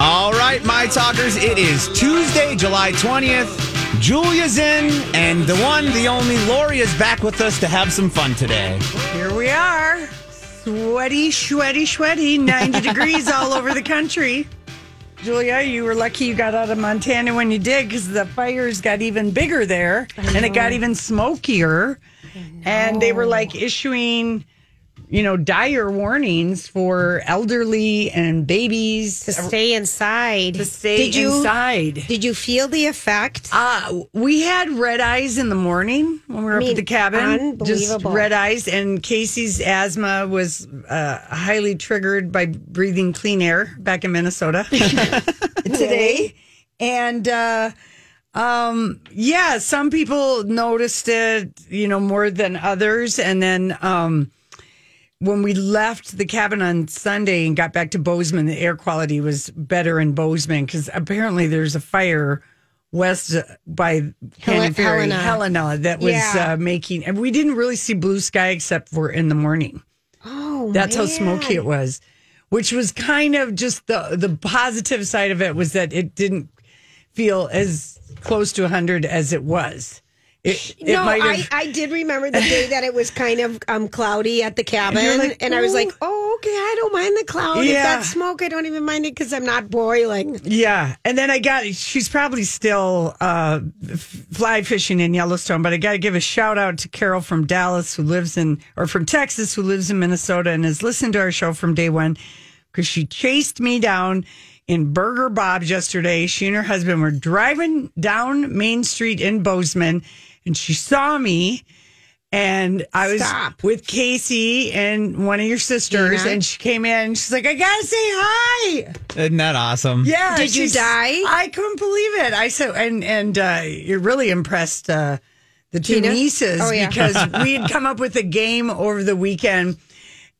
All right, my talkers, it is Tuesday, July 20th. Julia's in, and the one, the only Lori is back with us to have some fun today. Here we are. Sweaty, sweaty, sweaty, 90 degrees all over the country. Julia, you were lucky you got out of Montana when you did because the fires got even bigger there and it got even smokier. And they were like issuing, you know, dire warnings for elderly and babies to stay inside. to stay did you, inside. Did you feel the effect? Uh, we had red eyes in the morning when we were I up at the cabin. Just red eyes. And Casey's asthma was uh, highly triggered by breathing clean air back in Minnesota today. And uh, um, yeah, some people noticed it, you know, more than others. And then um, when we left the cabin on Sunday and got back to Bozeman, the air quality was better in Bozeman because apparently there's a fire west by Canyon Ferry, Helena. Helena, that was Yeah. uh, making, and we didn't really see blue sky except for in the morning. oh, That's how smoky it was, which was kind of just the the positive side of it was that it didn't feel as close to 100 as it was. It, it no, I. I did remember the day that it was kind of um, cloudy at the cabin, you're and, I was like, "Oh, okay, I don't mind the cloud. If Yeah. that's smoke, I don't even mind it because I'm not boiling." Yeah, and then I got. She's probably still uh, fly fishing in Yellowstone, but I got to give a shout out to Carol from Dallas who lives in, or from Texas who lives in Minnesota and has listened to our show from day one because she chased me down in Burger Bob's yesterday. She and her husband were driving down Main Street in Bozeman, and she saw me. And I was Stop. with Casey and one of your sisters, Dina? and she came in. And she's like, "I gotta say hi." Isn't that awesome? Yeah. Did you die? I couldn't believe it. I said, and and uh, you're really impressed uh, the two Tina? nieces Oh, yeah. because we had come up with a game over the weekend.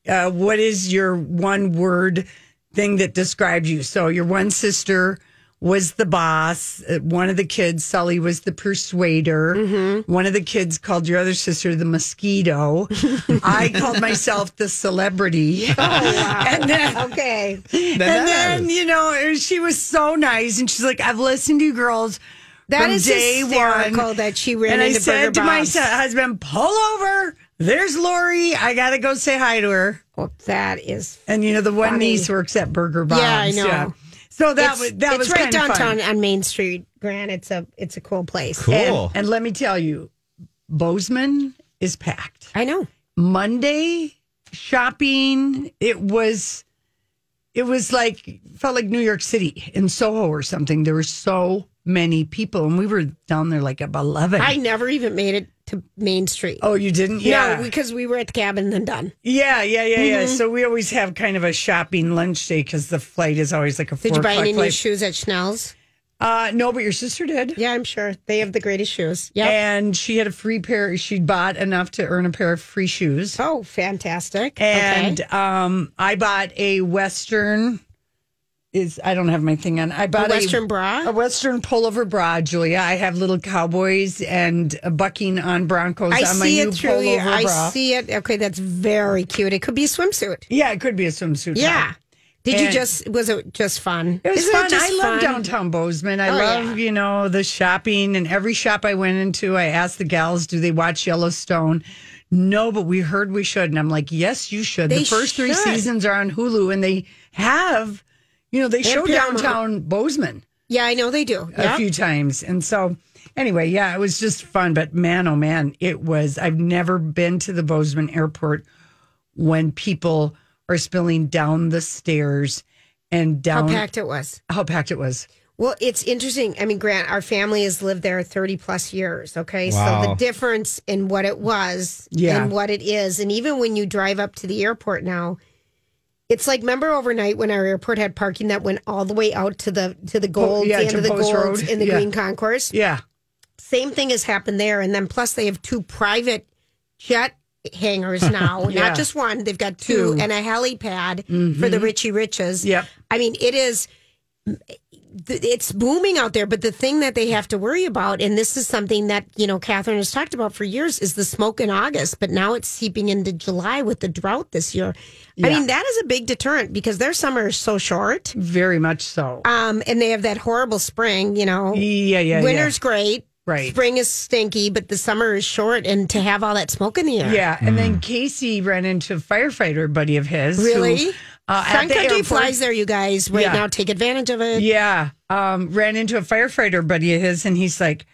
Uh, what is your one word thing that describes you? So your one sister was the boss. Uh, One of the kids, Sully, was the persuader. Mm-hmm. One of the kids called your other sister the mosquito. I called myself the celebrity. and then Okay, and then, you know, she was so nice. And she's like, I've listened to you girls that from is day hysterical one. that she ran and I said Burger to my Bob's. husband, pull over. There's Lori. I got to go say hi to her. Oh, that is. And, you know, the one Funny. niece works at Burger Bob's. Yeah, I know. So that it's, was, that it's was right downtown fun. on Main Street, Grant. It's a it's a cool place. Cool. And, and let me tell you, Bozeman is packed. I know. Monday shopping, it was it was like felt like New York City in Soho or something. There were so many people and we were down there like about 11. I never even made it to Main Street. oh, you didn't? Yeah. No, because we were at the cabin and then done. yeah, yeah, yeah, yeah. Mm-hmm. So we always have kind of a shopping lunch day because the flight is always like a Did you buy any new shoes at Schnee's? Uh, no, but your sister did. Yeah, I'm sure they have the greatest shoes. Yeah. And she had a free pair. She bought enough to earn a pair of free shoes. oh, fantastic. And okay. um, I bought a Western. Is I don't have my thing on. I bought a Western bra? a Western pullover bra, Julia. I have little cowboys and bucking on Broncos I on my see new it through you. I bra. see it. Okay, that's very cute. It could be a swimsuit. Yeah, it could be a swimsuit. Yeah. top. Did you just was it just fun? It was Isn't fun. just I love fun? downtown Bozeman. I Oh, love, yeah. you know, the shopping and every shop I went into, I asked the gals, do they watch Yellowstone? No, but we heard we should. And I'm like, yes, you should. They the first three seasons are on Hulu and they have You know, they show Paramount. downtown Bozeman Yeah, I know they do. a Yep. few times. And so, anyway, yeah, it was just fun. But man, oh man, it was. I've never been to the Bozeman airport when people are spilling down the stairs and down. How packed it was. how packed it was. Well, it's interesting. I mean, Grant, our family has lived there 30 plus years. Okay. So the difference in what it was Yeah. and what it is. And even when you drive up to the airport now, it's like remember overnight when our airport had parking that went all the way out to the to the gold, yeah, the end of the Post gold Road. in the Yeah. green concourse. Yeah. Same thing has happened there. And then plus they have two private jet hangars now, Yeah. not just one. They've got two, Two. Mm-hmm. and a helipad for the Richie Riches. Yep. I mean, it is th- it's booming out there, but the thing that they have to worry about, and this is something that you know Catherine has talked about for years, is the smoke in August. But now it's seeping into July with the drought this year. I mean, that is a big deterrent because their summer is so short, Very much so. um, and they have that horrible spring. You know, Yeah, yeah, winter's great, Right. Spring is stinky, but the summer is short, and to have all that smoke in the air, Yeah, and then Casey ran into a firefighter buddy of his. who, really. Uh, Sun Country airport- flies there, you guys. Right Yeah. now, take advantage of it. Yeah, um, ran into a firefighter buddy of his, and he's like,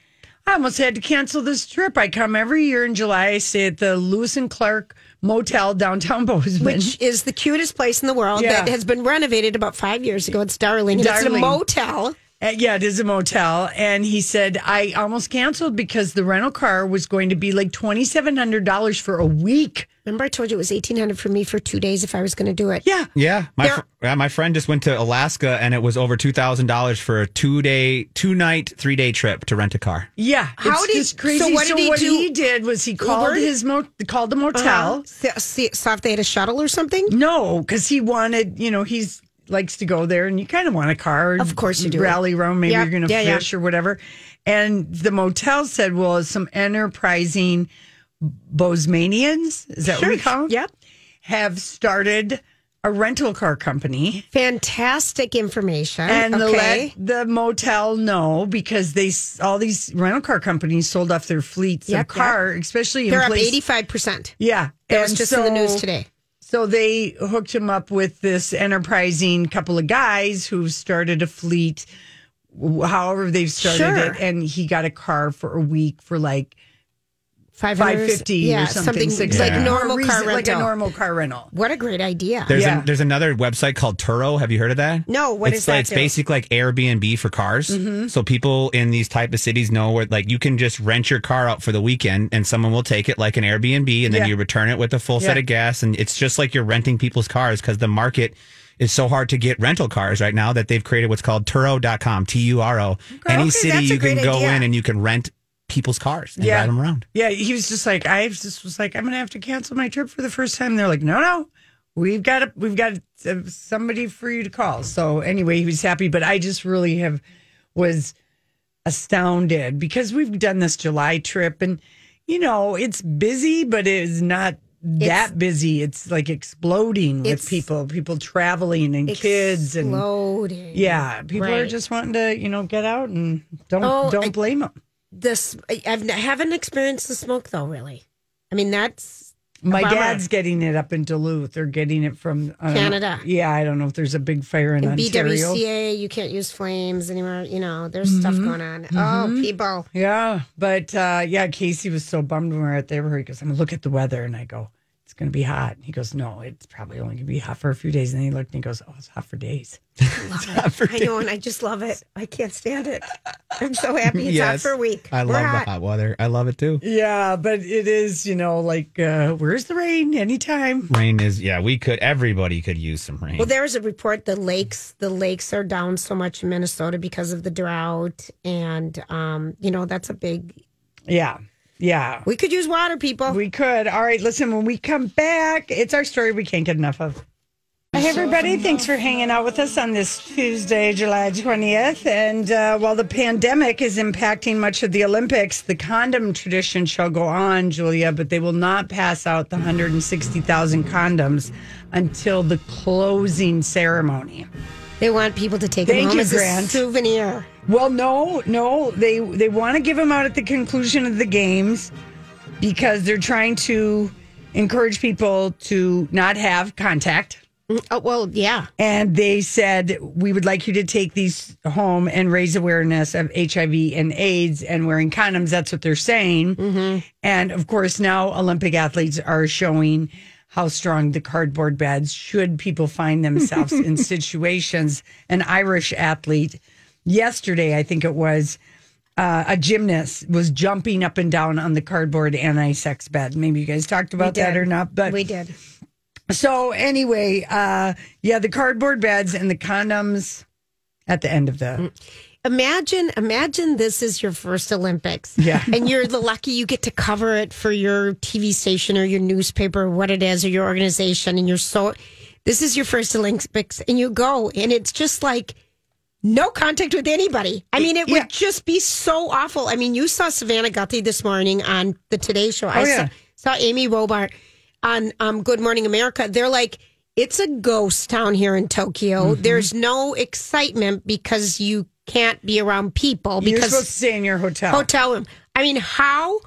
"I almost had to cancel this trip. I come every year in July. I stay at the Lewis and Clark Motel downtown Bozeman. which is the cutest place in the world Yeah. that has been renovated about five years ago. It's darling. It's a motel. Uh, yeah, it is a motel. And he said, I almost canceled because the rental car was going to be like $2,700 for a week. Remember, I told you it was eighteen hundred for me for two days if I was going to do it. Yeah. Yeah, my fr- yeah, my friend just went to Alaska and it was over two thousand dollars for a two day, two night, three day trip to rent a car. Yeah. How it's did- just crazy. so what did he do? he did was he called Uber? his mo- called the motel. Uh-huh. See, see, saw if they had a shuttle or something. No, because he wanted, you know, he's likes to go there, and you kind of want a car. Of course you do. Rally around. Maybe Yeah, you're going to yeah, yeah. fish or whatever. And the motel said, well, some enterprising Bozemanians, is that what we call them? Yep. Have started a rental car company. Fantastic information. And okay. let the motel know because they all these rental car companies sold off their fleets Yep, of car, especially in They're up eighty five percent. Yeah, That was just in the news today. So they hooked him up with this enterprising couple of guys who started a fleet. However, they've started Sure. it, and he got a car for a week for like Five five fifty yeah, or something, six like Yeah. normal Or car reason- like rental. a normal car rental. what a great idea. There's Yeah. a, there's another website called Turo. Have you heard of that? No, what it's is that It's do? Mm-hmm. basically like Airbnb for cars. So people in these type of cities know where like you can just rent your car out for the weekend and someone will take it like an Airbnb and then Yeah. you return it with a full set of gas and it's just like you're renting people's cars because the market is so hard to get rental cars right now that they've created what's called Turo.com, T U R O. Any okay, city you can go idea. in and you can rent people's cars and Yeah. ride them around. Yeah, he was just like, I just was like, I'm gonna have to cancel my trip for the first time. They're like, no, no, we've got a, we've got uh, somebody for you to call. So anyway, he was happy, but I just really have was astounded because we've done this July trip, and you know it's busy, but it is not that busy. It's like exploding with people, people traveling and kids, and Exploding. yeah, people are just wanting to you know get out and don't Oh, don't I- blame them. This I- I've, I haven't experienced the smoke though. Really, I mean that's My dad's getting it up in Duluth. They're getting it from I Canada. Yeah, I don't know if there's a big fire in, in Ontario. BWCA. You can't use flames anymore. You know, there's stuff Mm-hmm. going on. Oh, people. Yeah, but uh, yeah, Casey was so bummed when we were at the. He goes, "I'm gonna look at the weather," and I go, "It's gonna be hot." He goes, "No, it's probably only gonna be hot for a few days." And then he looked and he goes, "Oh, it's hot for days." I know, and I just love it. I can't stand it. I'm so happy it's hot for a week. I We're love hot. the hot weather. I love it too. Yeah, but it is, you know, like uh, where's the rain? Anytime. Rain is yeah, we could everybody could use some rain. Well, there was a report the lakes the lakes are down so much in Minnesota because of the drought, and um, you know that's a big. Yeah, yeah. We could use water, people. We could. All right, listen, when we come back, it's our story we can't get enough of. Hey, everybody. Thanks for hanging out with us on this Tuesday, July 20th. And uh, while the pandemic is impacting much of the Olympics, the condom tradition shall go on, Julia, but they will not pass out the 160,000 condoms until the closing ceremony. They want people to take them Thank home you, as Grant. a souvenir. Well, no, no, they they want to give them out at the conclusion of the games because they're trying to encourage people to not have contact mm, Oh, well, yeah. and they said we would like you to take these home and raise awareness of HIV and AIDS and wearing condoms. That's what they're saying. Mm-hmm. And of course, now Olympic athletes are showing how strong the cardboard beds should people find themselves in situations. An Irish athlete yesterday, I think it was. Uh, a gymnast was jumping up and down on the cardboard anti-sex bed. Maybe you guys talked about that or not, but We did. so anyway, uh, yeah, the cardboard beds and the condoms at the end of the. Imagine, imagine this is your first Olympics. Yeah. And you're the lucky you get to cover it for your TV station or your newspaper or what it is or your organization. And you're so, this is your first Olympics and you go and it's just like no contact with anybody. I mean, it Yeah. would just be so awful. I mean, you saw Savannah Guthrie this morning on the Today Show. I Oh, yeah. saw, saw Amy Robach on um, Good Morning America. They're like, it's a ghost town here in Tokyo. Mm-hmm. There's no excitement because you can't be around people because You're supposed to stay in your hotel. hotel room. I mean, how?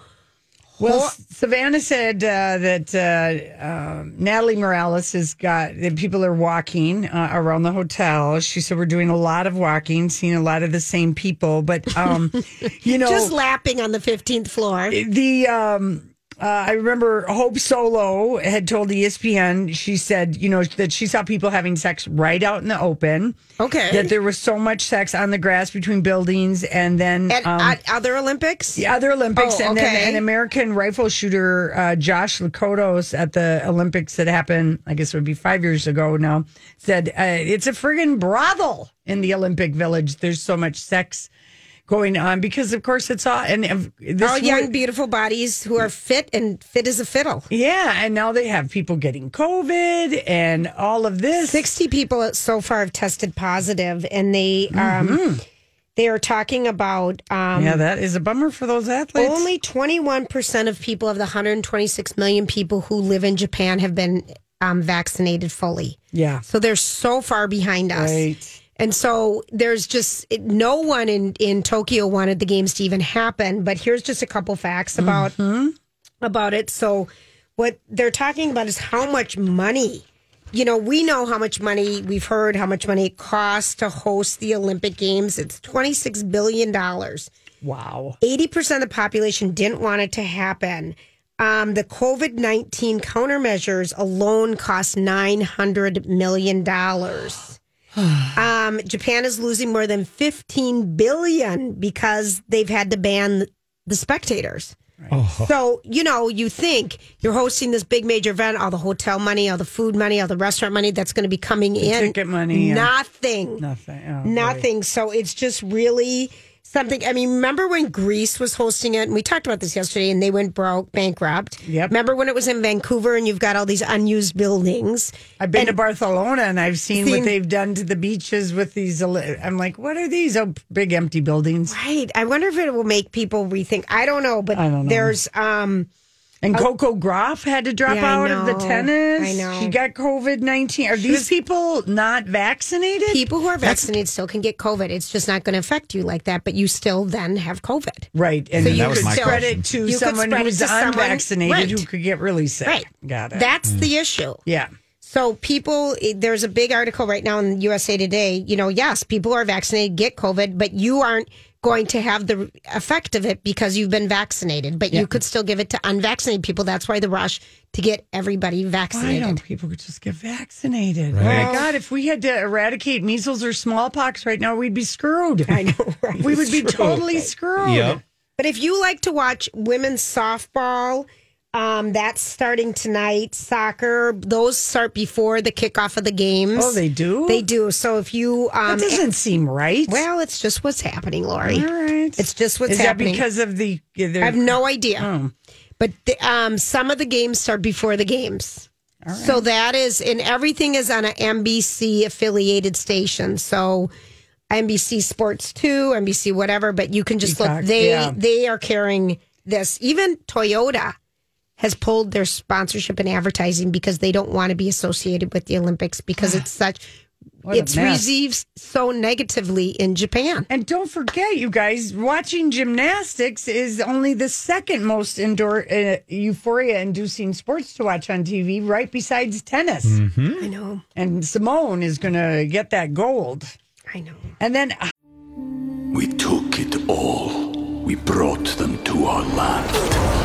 Well, Savannah said uh, that uh, um, Natalie Morales has got that people are walking uh, around the hotel. She said we're doing a lot of walking, seeing a lot of the same people, but um, you know, Just lapping on the 15th floor. the um uh, I remember Hope Solo had told ESPN. She said, you know, that she saw people having sex right out in the open. Okay. That there was so much sex on the grass between buildings, and then At, um, at other Olympics? the other Olympics, Oh, and okay. then an American rifle shooter, uh, Josh Lakatos, at the Olympics that happened, I guess it would be five years ago now, said uh, it's a friggin' brothel in the Olympic Village. There's so much sex going on because, of course, it's all and uh, this All young, beautiful bodies who are fit and fit as a fiddle. yeah, and now they have people getting COVID and all of this. 60 people so far have tested positive, and they um, they are talking about um, yeah, that is a bummer for those athletes. only 21% of people of the 126 million people who live in Japan have been um, vaccinated fully. yeah, So they're so far behind us. right. And so there's just it- no one in, in Tokyo wanted the games to even happen. But here's just a couple facts about about it. So what they're talking about is how much money. You know, we know how much money we've heard how much money it costs to host the Olympic Games. It's twenty six billion dollars. Wow. 80% of the population didn't want it to happen. Um, the COVID 19 countermeasures alone cost $900 million. um, Japan is losing more than 15 billion because they've had to ban the spectators. So, you know, you think you're hosting this big major event, all the hotel money, all the food money, all the restaurant money that's going to be coming in. ticket money, yeah. Nothing. Nothing. Oh, boy. Nothing. So it's just really something. I mean, remember when Greece was hosting it? And we talked about this yesterday and they went broke, bankrupt. Yep. Remember when it was in Vancouver and you've got all these unused buildings? I've been And- to Barcelona and I've seen, Seen- what they've done to the beaches with these. I'm like, what are these? Oh, big empty buildings. Right. I wonder if it will make people rethink. I don't know, but I don't know. there's um And Coco Gauff had to drop Yeah, out of the tennis. I know. She got COVID 19. Are these people not vaccinated? people who are vaccinated still can get COVID. It's just not going to affect you like that, but you still then have COVID. Right. And So you you That was could my spread question. it to You someone who's to someone- unvaccinated right. who could get really sick. Right. Got it. That's the mm. issue. yeah. So people, eh, there's a big article right now in USA Today. You know, yes, people who are vaccinated get COVID, but you aren't going to have the effect of it because you've been vaccinated. But you could still give it to unvaccinated people. That's why the rush to get everybody Why vaccinated. don't people could just get vaccinated? Oh my God, if we had to eradicate measles or smallpox right now, we'd be screwed. I know, right? We would be totally screwed. Yep. But if you like to watch women's softball, um, that's starting tonight. Soccer, those start before the kickoff of the games. Oh, they do? They do. So if you, um, That doesn't seem right. well, it's just what's happening, Lori. all right. It's just what's Is happening. that because of the? yeah, I have no idea. Oh. But the, um, some of the games start before the games. So that is, and everything is on an NBC affiliated station. So NBC Sports 2, NBC whatever, but you can just Peacock, look. They yeah. they are carrying this. Even Toyota has pulled their sponsorship and advertising because they don't want to be associated with the Olympics because it's such What it's mess. received so negatively in Japan. And don't forget, you guys, watching gymnastics is only the second most indoor uh, euphoria inducing sports to watch on TV, right besides tennis. I know. And Simone is going to get that gold. I know. And then uh, We took it all. We brought them to our land.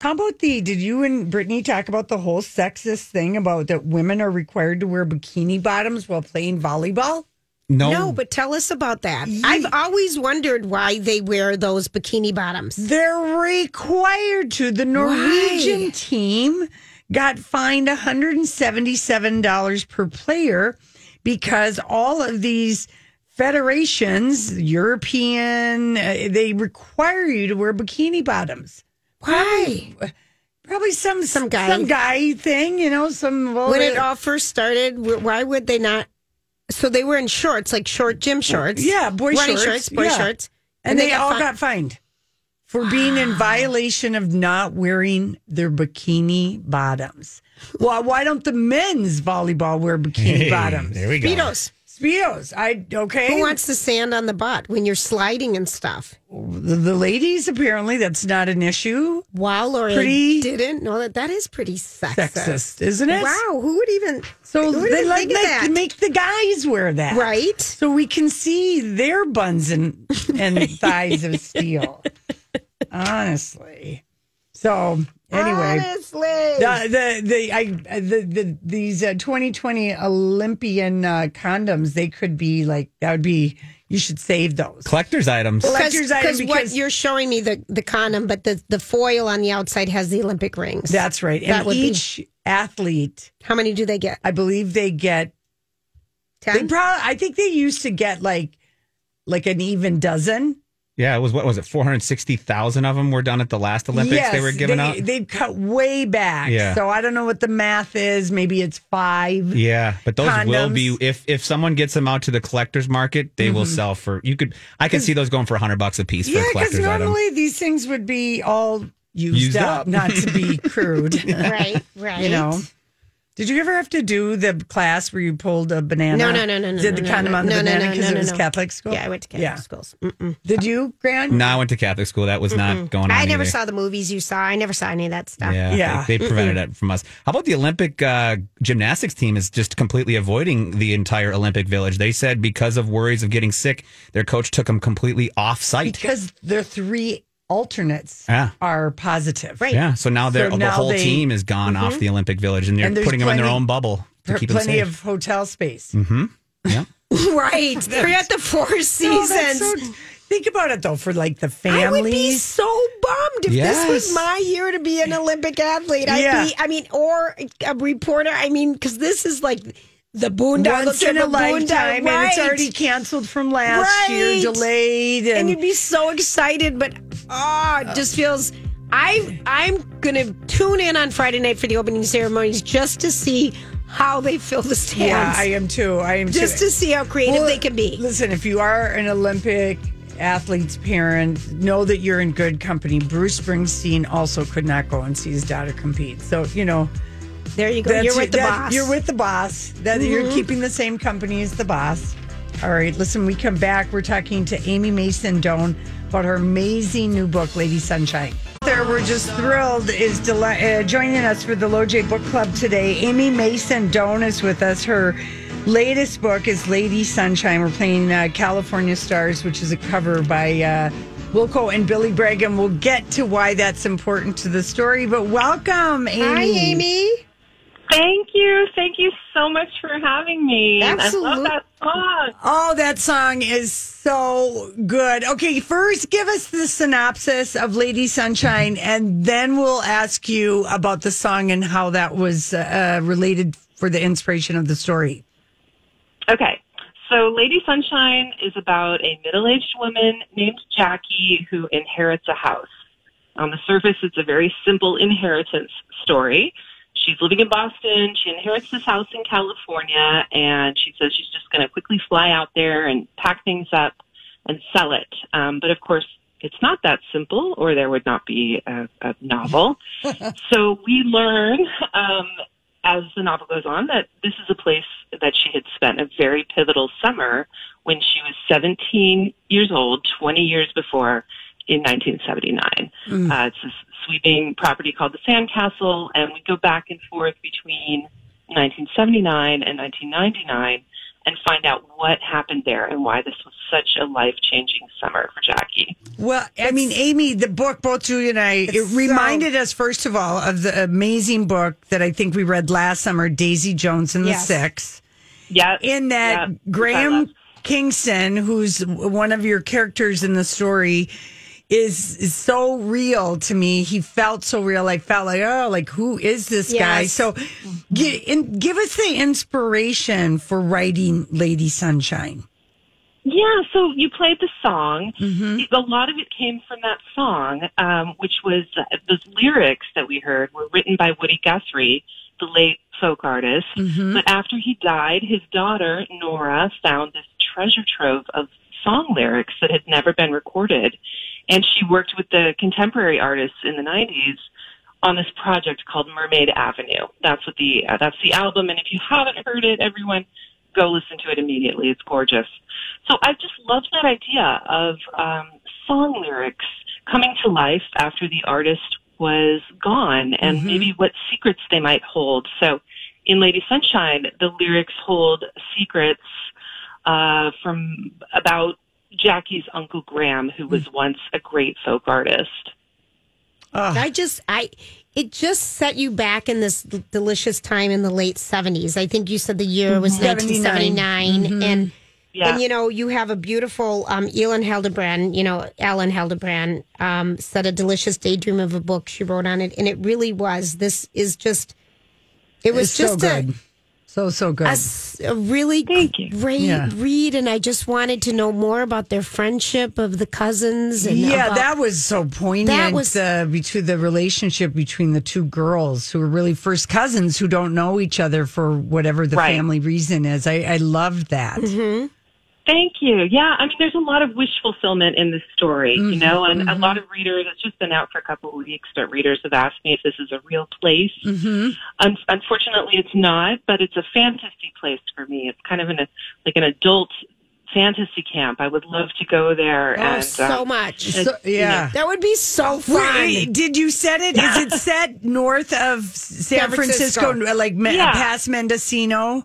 How about the, did you and Brittany talk about the whole sexist thing about that women are required to wear bikini bottoms while playing volleyball? No, No, but tell us about that. I've always wondered why they wear those bikini bottoms. They're required to. The Norwegian Why? team got fined $177 per player because all of these federations, European, uh, they require you to wear bikini bottoms. Why? Probably some Some guy. some guy thing, you know. Some well, When it uh, all first started, why would they not? So they were in shorts, like short gym shorts. Yeah, boy running shorts, boy yeah. shorts, and, they, all fin- got fined for being in violation of not wearing their bikini bottoms. Well, why don't the men's volleyball wear bikini Hey, bottoms? There we go. speedos. Speedos. I okay. Who wants the sand on the butt when you're sliding and stuff? the, the ladies? Apparently, that's not an issue. Wow, Lori Pretty didn't know that. That is pretty sexist, Sexist, isn't it? Wow, who would even? So would they even like think of make, that? make the guys wear that, right. So we can see their buns and and thighs of steel. Honestly. So anyway. Honestly, The the the I the, the these uh, 2020 Olympian uh, condoms they could be like that would be you should save those. Collector's items. collector's item because what you're showing me the the condom, but the the foil on the outside has the Olympic rings. That's right. That And would be- each athlete, How many do they get? I believe they get they Ten. probably I think they used to get like like an even dozen. Yeah, it was what was it? Four hundred sixty thousand of them were done at the last Olympics. they were giving they, out. They've cut way back. Yeah. So I don't know what the math is. Maybe it's five. Yeah, but those will be if if someone gets them out to the collector's market, they will mm-hmm. sell for. You could I could see those going for hundred bucks a piece for Yeah, because collector's item. normally these things would be all used, Used up, up. not to be crude. right, right. You know. Did you ever have to do the class where you pulled a banana? No, no, no, no, no. Did the no, condom no, on the no, no, banana no, because no, it was no. Catholic school? Yeah, I went to Catholic Yeah. schools. Mm-mm. Did you, Grant? No, I went to Catholic school. That was not going on. I never either. saw the movies you saw. I never saw any of that stuff. Yeah, Yeah. They, they prevented it from us. How about the Olympic uh, gymnastics team is just completely avoiding the entire Olympic village? They said because of worries of getting sick, their coach took them completely off site. Because their three alternates Yeah. are positive. Right. Yeah, so now, they're, So the whole they- Mm-hmm. team is gone off the Olympic village, and they're And there's putting them in their own bubble to keep them Plenty safe. of hotel space. Mm-hmm. yeah. right. They're at the Four No, Seasons. that's so- think about it though, for like the family. I would be so bummed if this was my year to be an Olympic athlete. I'd Yeah. be, I mean, or a reporter. I mean, because this is like the boondoggle Once in a lifetime, and it's already canceled from last Right. year, delayed, and, and you'd be so excited, but oh, it just feels. I I'm gonna tune in on Friday night for the opening ceremonies just to see how they fill the stands. yeah, I am too. I am just too. to see how creative Well, they can be. Listen, if you are an Olympic athlete's parent, know that you're in good company. Bruce Springsteen also could not go and see his daughter compete. So, you know, There you go. that's You're with the that- boss. Mm-hmm. You're with the boss. That you're keeping the same company as the boss. All right, listen, we come back. We're talking to Amy Mason Doan about her amazing new book, Lady Sunshine. There, we're just thrilled is deli- uh, joining us for the Loj Book Club today. Amy Mason Doan is with us. Her latest book is Lady Sunshine. We're playing uh, California Stars, which is a cover by uh, Wilco and Billy Bragg, and we'll get to why that's important to the story. But welcome, Amy. Hi, Amy. Thank you. Thank you so much for having me. And I love that song. Oh, that song is so good. Okay, first give us the synopsis of Lady Sunshine, and then we'll ask you about the song and how that was uh, related for the inspiration of the story. Okay. So Lady Sunshine is about a middle-aged woman named Jackie who inherits a house. On the surface, it's a very simple inheritance story. She's living in Boston. She inherits this house in California, and she says she's just going to quickly fly out there and pack things up and sell it. Um, but of course, it's not that simple, or there would not be a, a novel. so we learn um, as the novel goes on that this is a place that she had spent a very pivotal summer when she was 17 years old, 20 years before in 1979. Uh, it's this sweeping property called the Sandcastle, and we go back and forth between 1979 and 1999 and find out what happened there and why this was such a life changing summer for Jackie. Well, I mean, Amy, the book, both Julia and I, it It's reminded us, first of all, of the amazing book that I think we read last summer, Daisy Jones and the Yes. Six. Yeah. In that, yeah, Graham Kingston, who's one of your characters in the story, is, is so real to me. He felt so real. I felt like, oh, like who is this guy? Yes. So, gi- in, give us the inspiration for writing Lady Sunshine. Yeah, so you played the song. A lot of it came from that song, um, which was uh, those lyrics that we heard were written by Woody Guthrie, the late folk artist. But after he died, his daughter, Nora, found this treasure trove of song lyrics that had never been recorded. And she worked with the contemporary artists in the 90s on this project called Mermaid Avenue. That's what the uh, that's the album and if you haven't heard it everyone go listen to it immediately. It's gorgeous. So I just loved that idea of um, song lyrics coming to life after the artist was gone and maybe what secrets they might hold. So in Lady Sunshine, the lyrics hold secrets uh, from about Jackie's Uncle Graham, who was once a great folk artist. I just, I, it just set you back in this d- delicious time in the late 70s. I think you said the year was 79. 1979. And, Yeah. and, you know, you have a beautiful, um, Elin Hilderbrand, you know, Elin Hilderbrand, um, said a delicious daydream of a book she wrote on it. And it really was. This is just, it was It's so just a, good. So, so good. a, s- a really Thank you. great Yeah. read. And I just wanted to know more about their friendship of the cousins. And yeah, about- that was so poignant. That was- uh, between the relationship between the two girls who are really first cousins who don't know each other for whatever the Right. family reason is. I, I loved that. Mm-hmm. Thank you. Yeah, I mean, there's a lot of wish fulfillment in this story, you Mm-hmm, know, and a lot of readers, it's just been out for a couple of weeks, but readers have asked me if this is a real place. Mm-hmm. Un- unfortunately, it's not, but it's a fantasy place for me. It's kind of an, like an adult fantasy camp. I would love to go there. Oh, and, so um, much. So, yeah. That would be so fun. Wait, did you set it? Is it set north of San, San Francisco, Francisco. like Yeah. past Mendocino?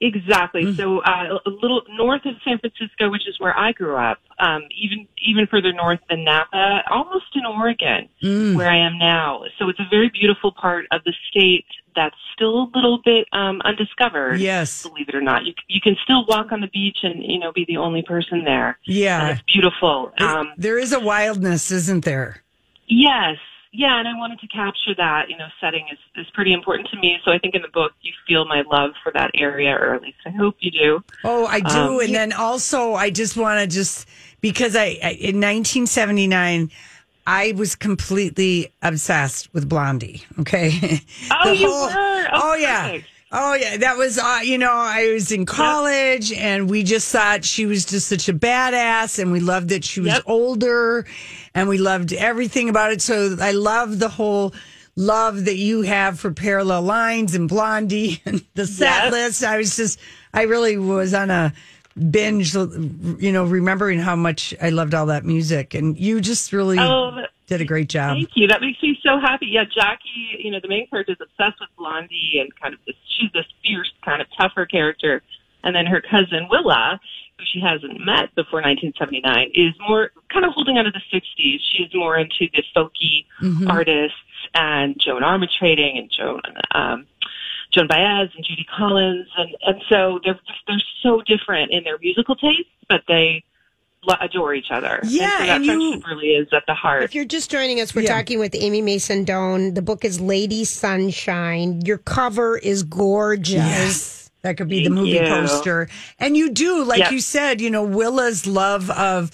Exactly. Mm. So uh, a little north of San Francisco, which is where I grew up, um, even even further north than Napa, almost in Oregon, Mm. where I am now. So it's a very beautiful part of the state that's still a little bit um, undiscovered. Yes. believe it or not, you you can still walk on the beach and you know be the only person there. and Yeah. it's beautiful. Um, there is a wildness, isn't there? Yes. Yeah, and I wanted to capture that. You know, setting is, is pretty important to me. So I think in the book you feel my love for that area, or at least I hope you do. Oh, I do. Um, and then also, I just want to just because I, I in 1979, I was completely obsessed with Blondie. Okay. Oh, you were? Oh, Oh, yeah. perfect. Oh yeah, that was uh, you know I was in college and we just thought she was just such a badass and we loved that she was Yep. older and we loved everything about it. So I love the whole love that you have for Parallel Lines and Blondie and the set Yes. list. I was just I really was on a binge, you know, remembering how much I loved all that music and you just really Oh, did a great job. Thank you. That makes me so happy. Yeah, Jackie, you know, the main character is obsessed with Blondie and kind of this, she's this fierce, kind of tougher character. And then her cousin Willa who she hasn't met before 1979, is more kind of holding on to the 60s. She's more into the folky Mm-hmm. artists and Joan Armatrading and Joan um, Joan Baez and Judy Collins, and and so they're they're so different in their musical tastes, but they adore each other. Yeah, and, so that and you- really is at the heart. If you're just joining us, we're Yeah. talking with Amy Mason Doan. The book is Lady Sunshine. Your cover is gorgeous. Yes. That could be the movie you. poster. And you do, like Yep. you said, you know, Willa's love of,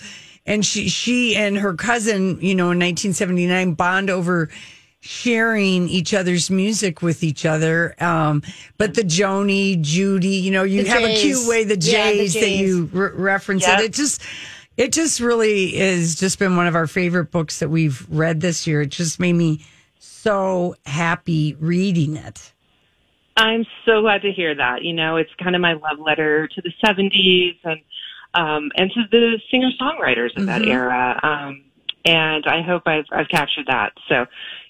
and she, she and her cousin, you know, in 1979 bond over sharing each other's music with each other. Um, but the Joni, Judy, you know, you The have a cute way, the Yeah, the Jays, that you re- reference Yep. it. It just, it just really is just been one of our favorite books that we've read this year. It just made me so happy reading it. I'm so glad to hear that. You know, it's kind of my love letter to the 70s and um, and to the singer songwriters of that era. Um, and I hope I've, I've captured that. So,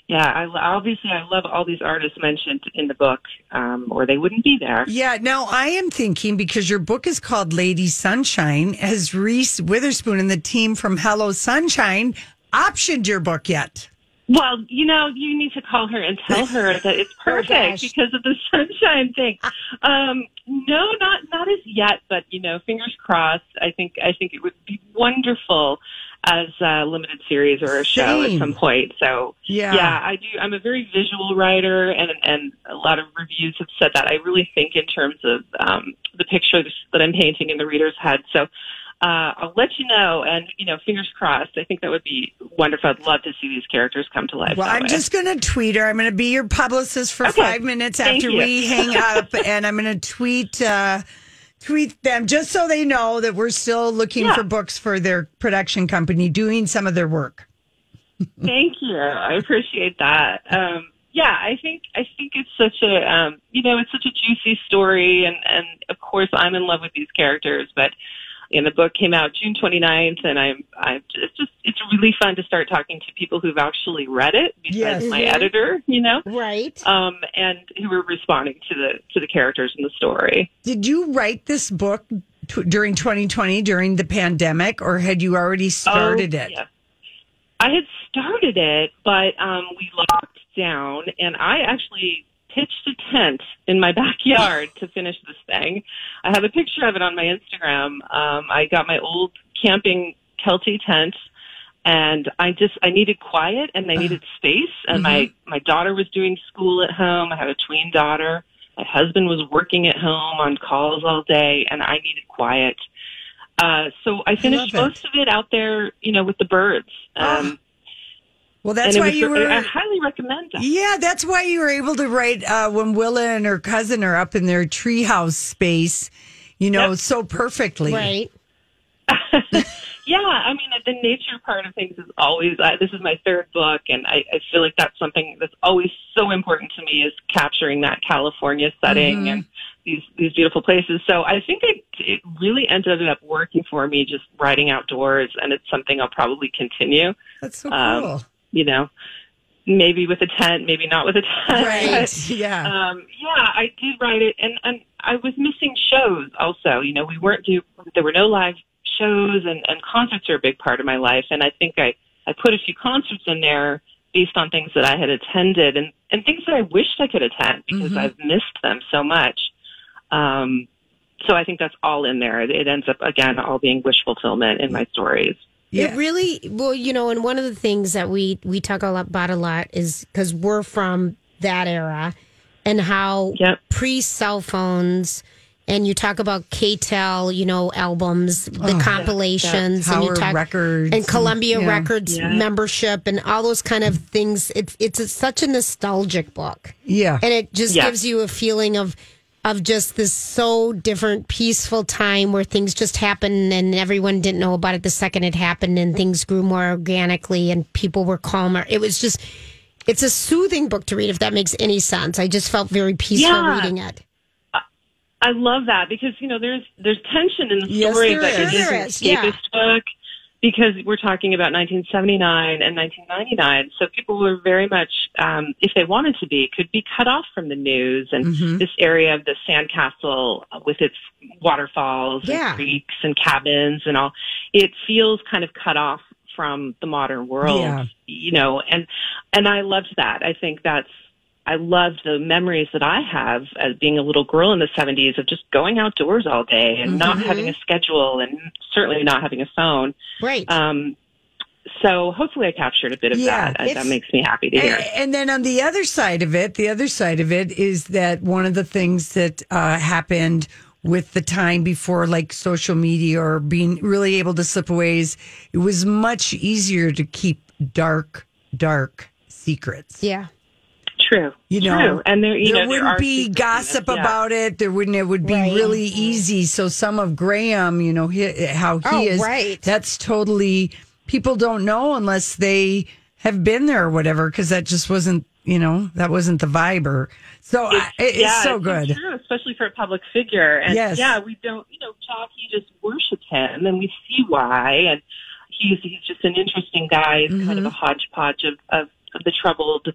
yeah, I obviously I love all these artists mentioned in the book, um, or they wouldn't be there. Yeah, now I am thinking because your book is called Lady Sunshine, has Reese Witherspoon and the team from Hello Sunshine optioned your book yet? Well, you know, you need to call her and tell her that it's perfect gosh. because of the sunshine thing. Um, no, not not as yet, but you know, fingers crossed. I think I think it would be wonderful as a limited series or a show Same. at some point. So Yeah. yeah, I do. I'm a very visual writer, and and a lot of reviews have said that. I really think in terms of um, the pictures that I'm painting in the reader's head. So. Uh, I'll let you know, and you know, fingers crossed. I think that would be wonderful. I'd love to see these characters come to life. Well, I'm way. just going to tweet her. I'm going to be your publicist for Okay. five minutes Thank after you. we hang up, and I'm going to tweet uh, tweet them just so they know that we're still looking Yeah. for books for their production company doing some of their work. Thank you. I appreciate that. Um, yeah, I think I think it's such a um, you know it's such a juicy story, and and of course I'm in love with these characters. But and the book came out June 29th, and I'm I'm it's just it's really fun to start talking to people who've actually read it besides Yes. my editor, you know, Right. um, and who are responding to the to the characters in the story. Did you write this book t- during 2020 during the pandemic, or had you already started Oh, it? yeah. I had started it, but um, we locked down, and I actually pitched a tent in my backyard to finish this thing. I have a picture of it on my Instagram. Um, I got my old camping Kelty tent, and I just I needed quiet and I needed space. And my my daughter was doing school at home. I have a tween daughter. My husband was working at home on calls all day, and I needed quiet. Uh, so I finished it. most of it out there, you know, with the birds. Um, Well, that's and why was, you were. I highly recommend that. Yeah, that's why you were able to write uh, when Willa and her cousin are up in their treehouse space, you know, Yep. so perfectly. Right. Yeah, I mean, the nature part of things is always. Uh, this is my third book, and I, I feel like that's something that's always so important to me is capturing that California setting and these these beautiful places. So I think it it really ended up working for me just writing outdoors, and it's something I'll probably continue. That's so Um, cool. You know, maybe with a tent, maybe not with a tent. right. Yeah. Um, yeah, I did write it, and and I was missing shows also. You know, we weren't do there were no live shows, and and concerts are a big part of my life, and I think I I put a few concerts in there based on things that I had attended and and things that I wished I could attend because I've missed them so much. Um, so I think that's all in there. It, it ends up again all being wish fulfillment in my stories. Yeah. It really well, you know, and one of the things that we we talk a lot about a lot is because we're from that era, and how Yep. pre cell phones, and you talk about K-tel, you know, albums, the oh, compilations, and you talk Records and Columbia yeah. Records Yeah. membership, and all those kind of things. It's it's a, such a nostalgic book yeah. and it just Yeah. gives you a feeling of of just this so different peaceful time where things just happened and everyone didn't know about it the second it happened and things grew more organically and people were calmer it was just it's a soothing book to read if that makes any sense i just felt very peaceful Yeah. reading it I love that because you know there's there's tension in the Yes, story, but is. it is an is, yeah. escapist book because we're talking about 1979 and 1999. So people were very much um, if they wanted to be, could be cut off from the news. And Mm-hmm. this area of the Sandcastle with its waterfalls Yeah. and creeks and cabins and all, it feels kind of cut off from the modern world, Yeah. you know, and, and I loved that. I think that's, I loved the memories that I have as being a little girl in the 70s of just going outdoors all day and not Mm-hmm. having a schedule and certainly not having a phone. Right. Um, so hopefully I captured a bit of Yeah, that. That makes me happy to hear. And, and then on the other side of it, the other side of it is that one of the things that uh, happened with the time before like social media or being really able to slip away is it was much easier to keep dark, dark secrets. yeah. True. You know, True. And there, you there know, there wouldn't are be gossip this, yeah. about it. There wouldn't. It would be Right. really easy. So some of Graham, you know, he, how he Oh, is. right. That's totally people don't know unless they have been there or whatever. Because that just wasn't, you know, that wasn't the vibe. Or so I, it- it's yeah, so it's good. True, especially for a public figure. And Yes. yeah, we don't, you know, Jackie just worships him, and we see why. And he's he's just an interesting guy. He's kind of Mm-hmm. a hodgepodge of of, of the troubled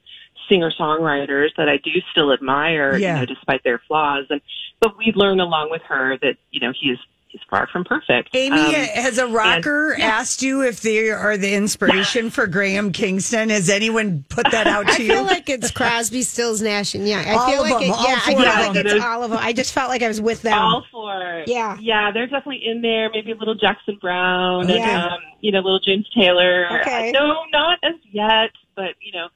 singer songwriters that I do still admire, Yeah. you know, despite their flaws. And but we learn along with her that you know he is he's far from perfect. Amy, Um, has a rocker asked you if they are the inspiration for Graham Kingston? Has anyone put that out to I you? I feel like it's Crosby, Stills, Nash, and Young. I All feel of like them, it, all yeah, I feel of like it's all of them. I just felt like I was with them. all four. Yeah. yeah they're definitely in there maybe a little Jackson Browne Okay. and um you know little james taylor Okay. Uh, no not as yet but you know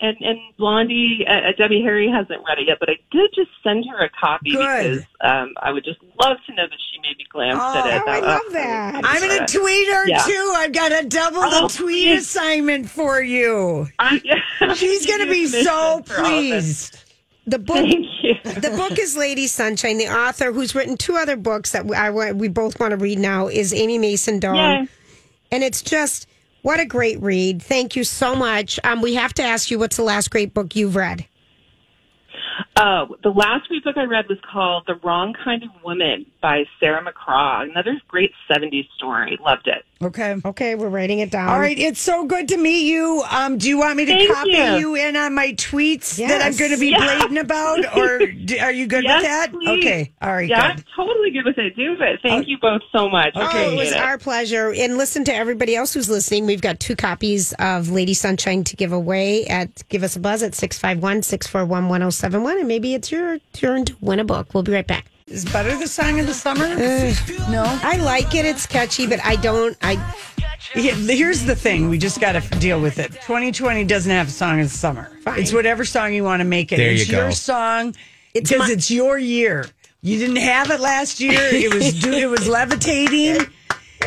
and and blondie uh, uh, debbie harry hasn't read it yet but i did just send her a copy Good. because um i would just love to know that she maybe glanced Oh, at it Oh, I Uh, love that. I'm going to tweet her Yeah. too. I've got a double the Oh, tweet please. assignment for you. I- yeah. She's going to be so Commission for all of this. pleased. The book. thank you The book is Lady Sunshine. The author, who's written two other books that we, I, we both want to read now, is Amy Mason. Yay. And it's just what a great read. Thank you so much. Um, we have to ask you, what's the last great book you've read? Oh, the last great book I read was called The Wrong Kind of Woman by Sarah McCraw. Another great 70s story. Loved it. Okay. Okay, we're writing it down. All right, it's so good to meet you. Um, do you want me to Thank copy you. you. in on my tweets that I'm going to be Yeah. blatant about, or do, are you good yes, with that? please. Okay, all right, Yeah, good. I'm totally good with it. Do it. Thank you both so much. Oh, Okay. it was Appreciate our pleasure. And listen to everybody else who's listening. We've got two copies of Lady Sunshine to give away at give us a buzz at 651 641 1071. And maybe it's your turn to win a book. We'll be right back. Is butter the song of the summer? Eh. no. I like it. It's catchy, but I don't. I Yeah, Here's the thing: we just got to deal with it. 2020 doesn't have a song of the summer. It's whatever song you want to make it. There it's you go. your song It's because my- it's your year. You didn't have it last year. It was do, it was levitating.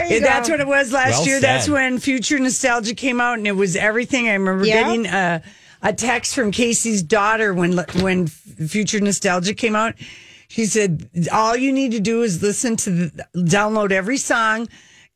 you That's go. what it was last Well year. That's said. when Future Nostalgia came out, and it was everything. I remember Yeah. getting a, a text from Casey's daughter when when Future Nostalgia came out. She said, "All you need to do is listen to the, download every song."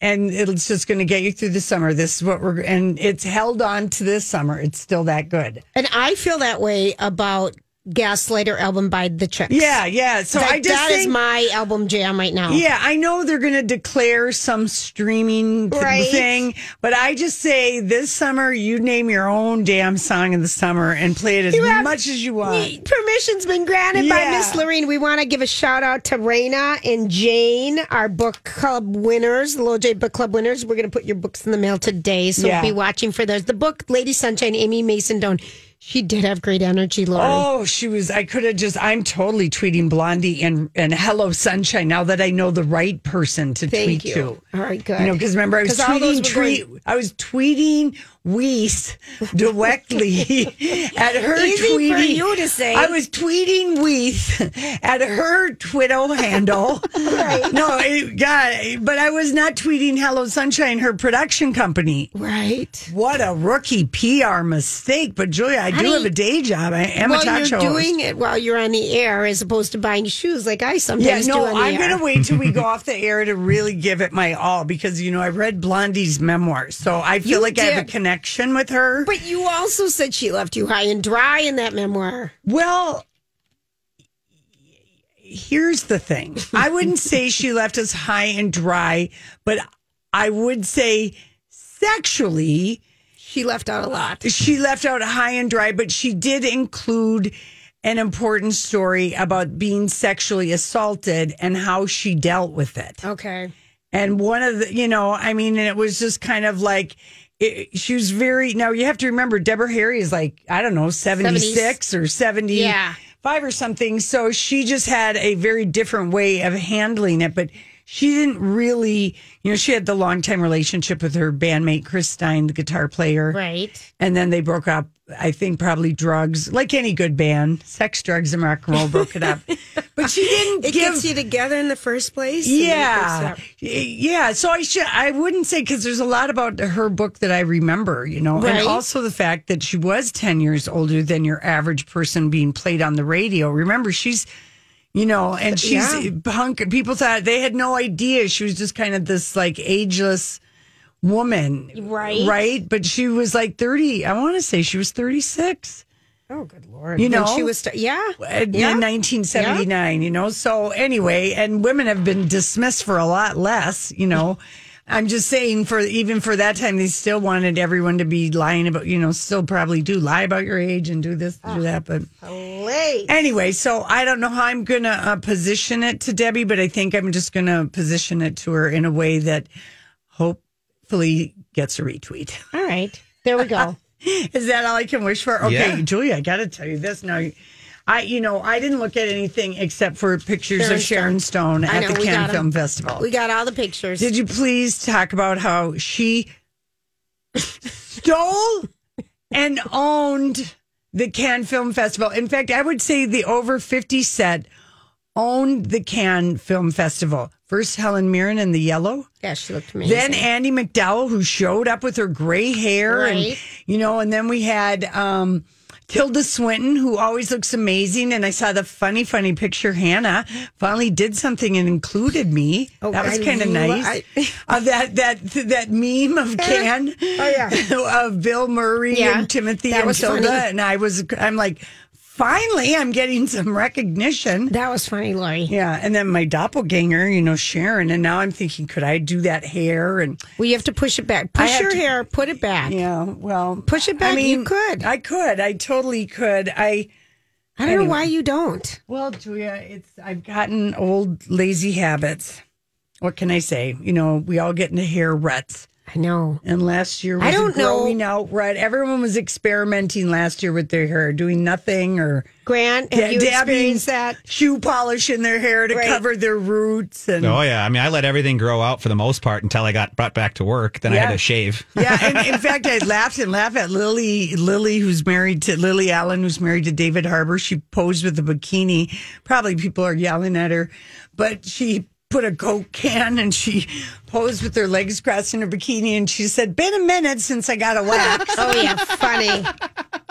And it's just going to get you through the summer. This is what we're, and it's held on to this summer. It's still that good. and I feel that way about Gaslighter album by the Chicks. Yeah, yeah. So That- I just that think, is my album jam right now. Yeah, I know they're going to declare some streaming Right. thing, but I just say this summer you name your own damn song in the summer and play it as have- much as you want. Permission's been granted by Yeah. Miss Lorene. We want to give a shout out to Raina and Jane, our book club winners, the Little J Book Club winners. We're going to put your books in the mail today, so Yeah. be watching for those. The book, Lady Sunshine, Amy Mason Doan. She did have great energy, Lori. Oh, she was. I could have just. I'm totally tweeting Blondie and and Hello Sunshine now that I know the right person to Thank tweet you. to. All right, good. You know, because remember I was tweeting tweet. going- I was tweeting Reese directly at her Easy tweeting. for you to say. I was tweeting Reese at her Twitter handle. Right. No, it, God, but I was not tweeting Hello Sunshine, her production company. right. What a rookie PR mistake. But Julia, I do have a day job. I am well, a talk you're show host. doing it while you're on the air as opposed to buying shoes like I Yeah, sometimes no, do on the I'm going to wait till we go off the air to really give it my all because, you know, I read Blondie's memoirs. So I feel You like I have a did. Connection with her. But you also said she left you high and dry in that memoir. well, here's the thing I wouldn't say she left us high and dry, but I would say sexually, She left out a lot. she left out high and dry, but she did include an important story about being sexually assaulted and how she dealt with it. Okay. And one of the, you know, I mean, and it was just kind of like, it, she was very, now you have to remember, Deborah Harry is like, I don't know, 76 or 75 Yeah. Five or something. So she just had a very different way of handling it. But she didn't really, you know, she had the long time relationship with her bandmate, Chris Stein, the guitar player. Right. And then they broke up. I think probably drugs, like any good band, sex, drugs, and rock and roll broke it up. But she didn't It give. gets you together in the first place. and then it Yeah, yeah. So I should. I wouldn't say because there's a lot about her book that I remember. You know, Right. and also the fact that she was ten years older than your average person being played on the radio. Remember, she's. You know, and she's Yeah. punk. People thought they had no idea she was just kind of this like ageless woman, Right. Right, but she was like thirty. I want to say she was thirty six. Oh, good lord. You When know? she was. st- uh, yeah. in Yeah. 1979, you know. So anyway, and women have been dismissed for a lot less, you know. I'm just saying for even for that time they still wanted everyone to be lying about, you know, still probably do lie about your age and do this, do that, but Late. anyway, so I don't know how I'm going to uh, position it to Debbie, but I think I'm just going to position it to her in a way that hopefully gets a retweet. All right. There we go. Is that all I can wish for? Okay, Yeah. Julia, I got to tell you this now. I, you know, I didn't look at anything except for pictures Sharon of Sharon Stone I at know, the Cannes. Film Festival. we got all the pictures. Did you please talk about how she stole and owned the Cannes Film Festival? In fact, I would say the over 50 set owned the Cannes Film Festival. First, Helen Mirren in the yellow. Yeah, she looked amazing. Then Andie MacDowell, who showed up with her gray hair, and you know, and then we had um, Tilda Swinton, who always looks amazing. And I saw the funny, funny picture. Hannah finally did something and included me. Oh, that was kind of nice. I- uh, that that that meme of Can, Oh, yeah. of Bill Murray Yeah, and Timothy and Tilda, funny. and I was, I'm like, finally, I'm getting some recognition. that was funny, Lori. Yeah, and then my doppelganger, you know, Sharon, and now I'm thinking, could I do that hair? And Well, you have to push it back. Push your to- hair. Put it back. yeah, well, Push it back. I mean, You could. I could. I totally could. I I don't Anyway. know why you don't. well, Julia, it's I've gotten old lazy habits. What can I say? You know, we all get into hair ruts. I know. And last year was I don't a know. growing out rut. Everyone was experimenting last year with their hair, doing nothing or Grant, have you dabbing experienced that? shoe polish in their hair to Right. cover their roots and Oh yeah, I mean, I let everything grow out for the most part until I got brought back to work. Then I had to shave. Yeah, and in fact, I laughed and laughed at Lily. Lily, who's married to Lily Allen, who's married to David Harbour. She posed with a bikini. Probably people are yelling at her, but she put a Coke can and she posed with her legs crossed in her bikini, and she said, "Been a minute since I got a wax." Oh yeah, funny.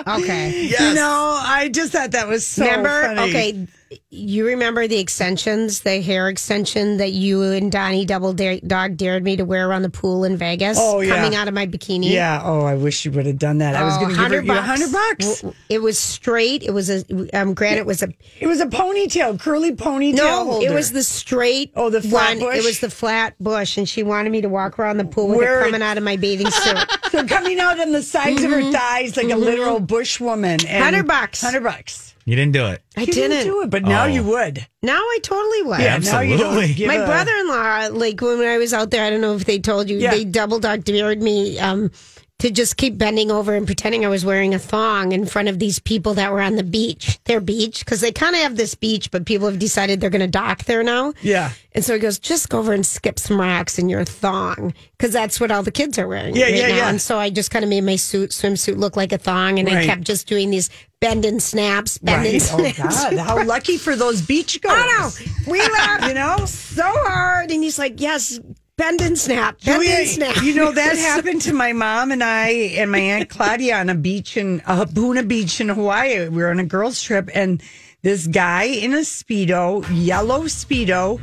Okay. You know, I just thought that was so remember? funny. Okay. You remember the extensions, the hair extension that you and Donnie Double Dare, Dog dared me to wear around the pool in Vegas? Oh, yeah. Coming out of my bikini. Yeah. Oh, I wish you would have done that. I was Oh, going to give her you a hundred bucks. It was straight. It was a, um, granted, it was a, It was a ponytail, curly ponytail. no, holder. it was the straight Oh, the flat one. bush? It was the flat bush. And she wanted me to walk around the pool with Where it it- coming out of my bathing suit. So coming out on the sides of her thighs like a literal bush woman. And 100 bucks. Hundred bucks. You didn't do it. I You didn't. do it, but now Oh. you would. Now I totally would. Yeah, now you don't absolutely. give My a- brother-in-law, like when I was out there, I don't know if they told you, Yeah. they double dog dared me um, to just keep bending over and pretending I was wearing a thong in front of these people that were on the beach, their beach, because they kind of have this beach, but people have decided they're going to dock there now. Yeah. And so he goes, just go over and skip some rocks in your thong, because that's what all the kids are wearing Yeah, right yeah, now. yeah. And so I just kind of made my suit swimsuit look like a thong, and I kept just doing these bend and snaps, bend and Right. Oh. God! How lucky for those beach goers. I know. We laughed, You know? so hard. And he's like, yes, bend and snap, bend Julia, and snap. you know that happened to my mom and I and my aunt Claudia on a beach in uh, Hapuna Beach in Hawaii. We were on a girls' trip, and this guy in a speedo, yellow speedo.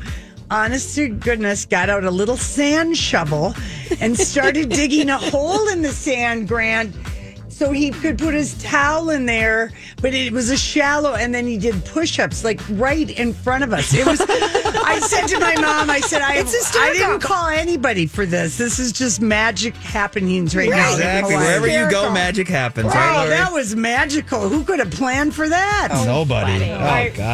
Honest to goodness, got out a little sand shovel and started digging a hole in the sand. Grant so he could put his towel in there, but it was a shallow, and then he did push-ups like right in front of us. It was. I said to my mom, I said, I, It's I didn't call anybody for this. This is just magic happenings right, now. Exactly. Wherever you go, magic happens, Wow, right, that was magical. Who could have planned for that? Nobody. funny. Oh, gosh.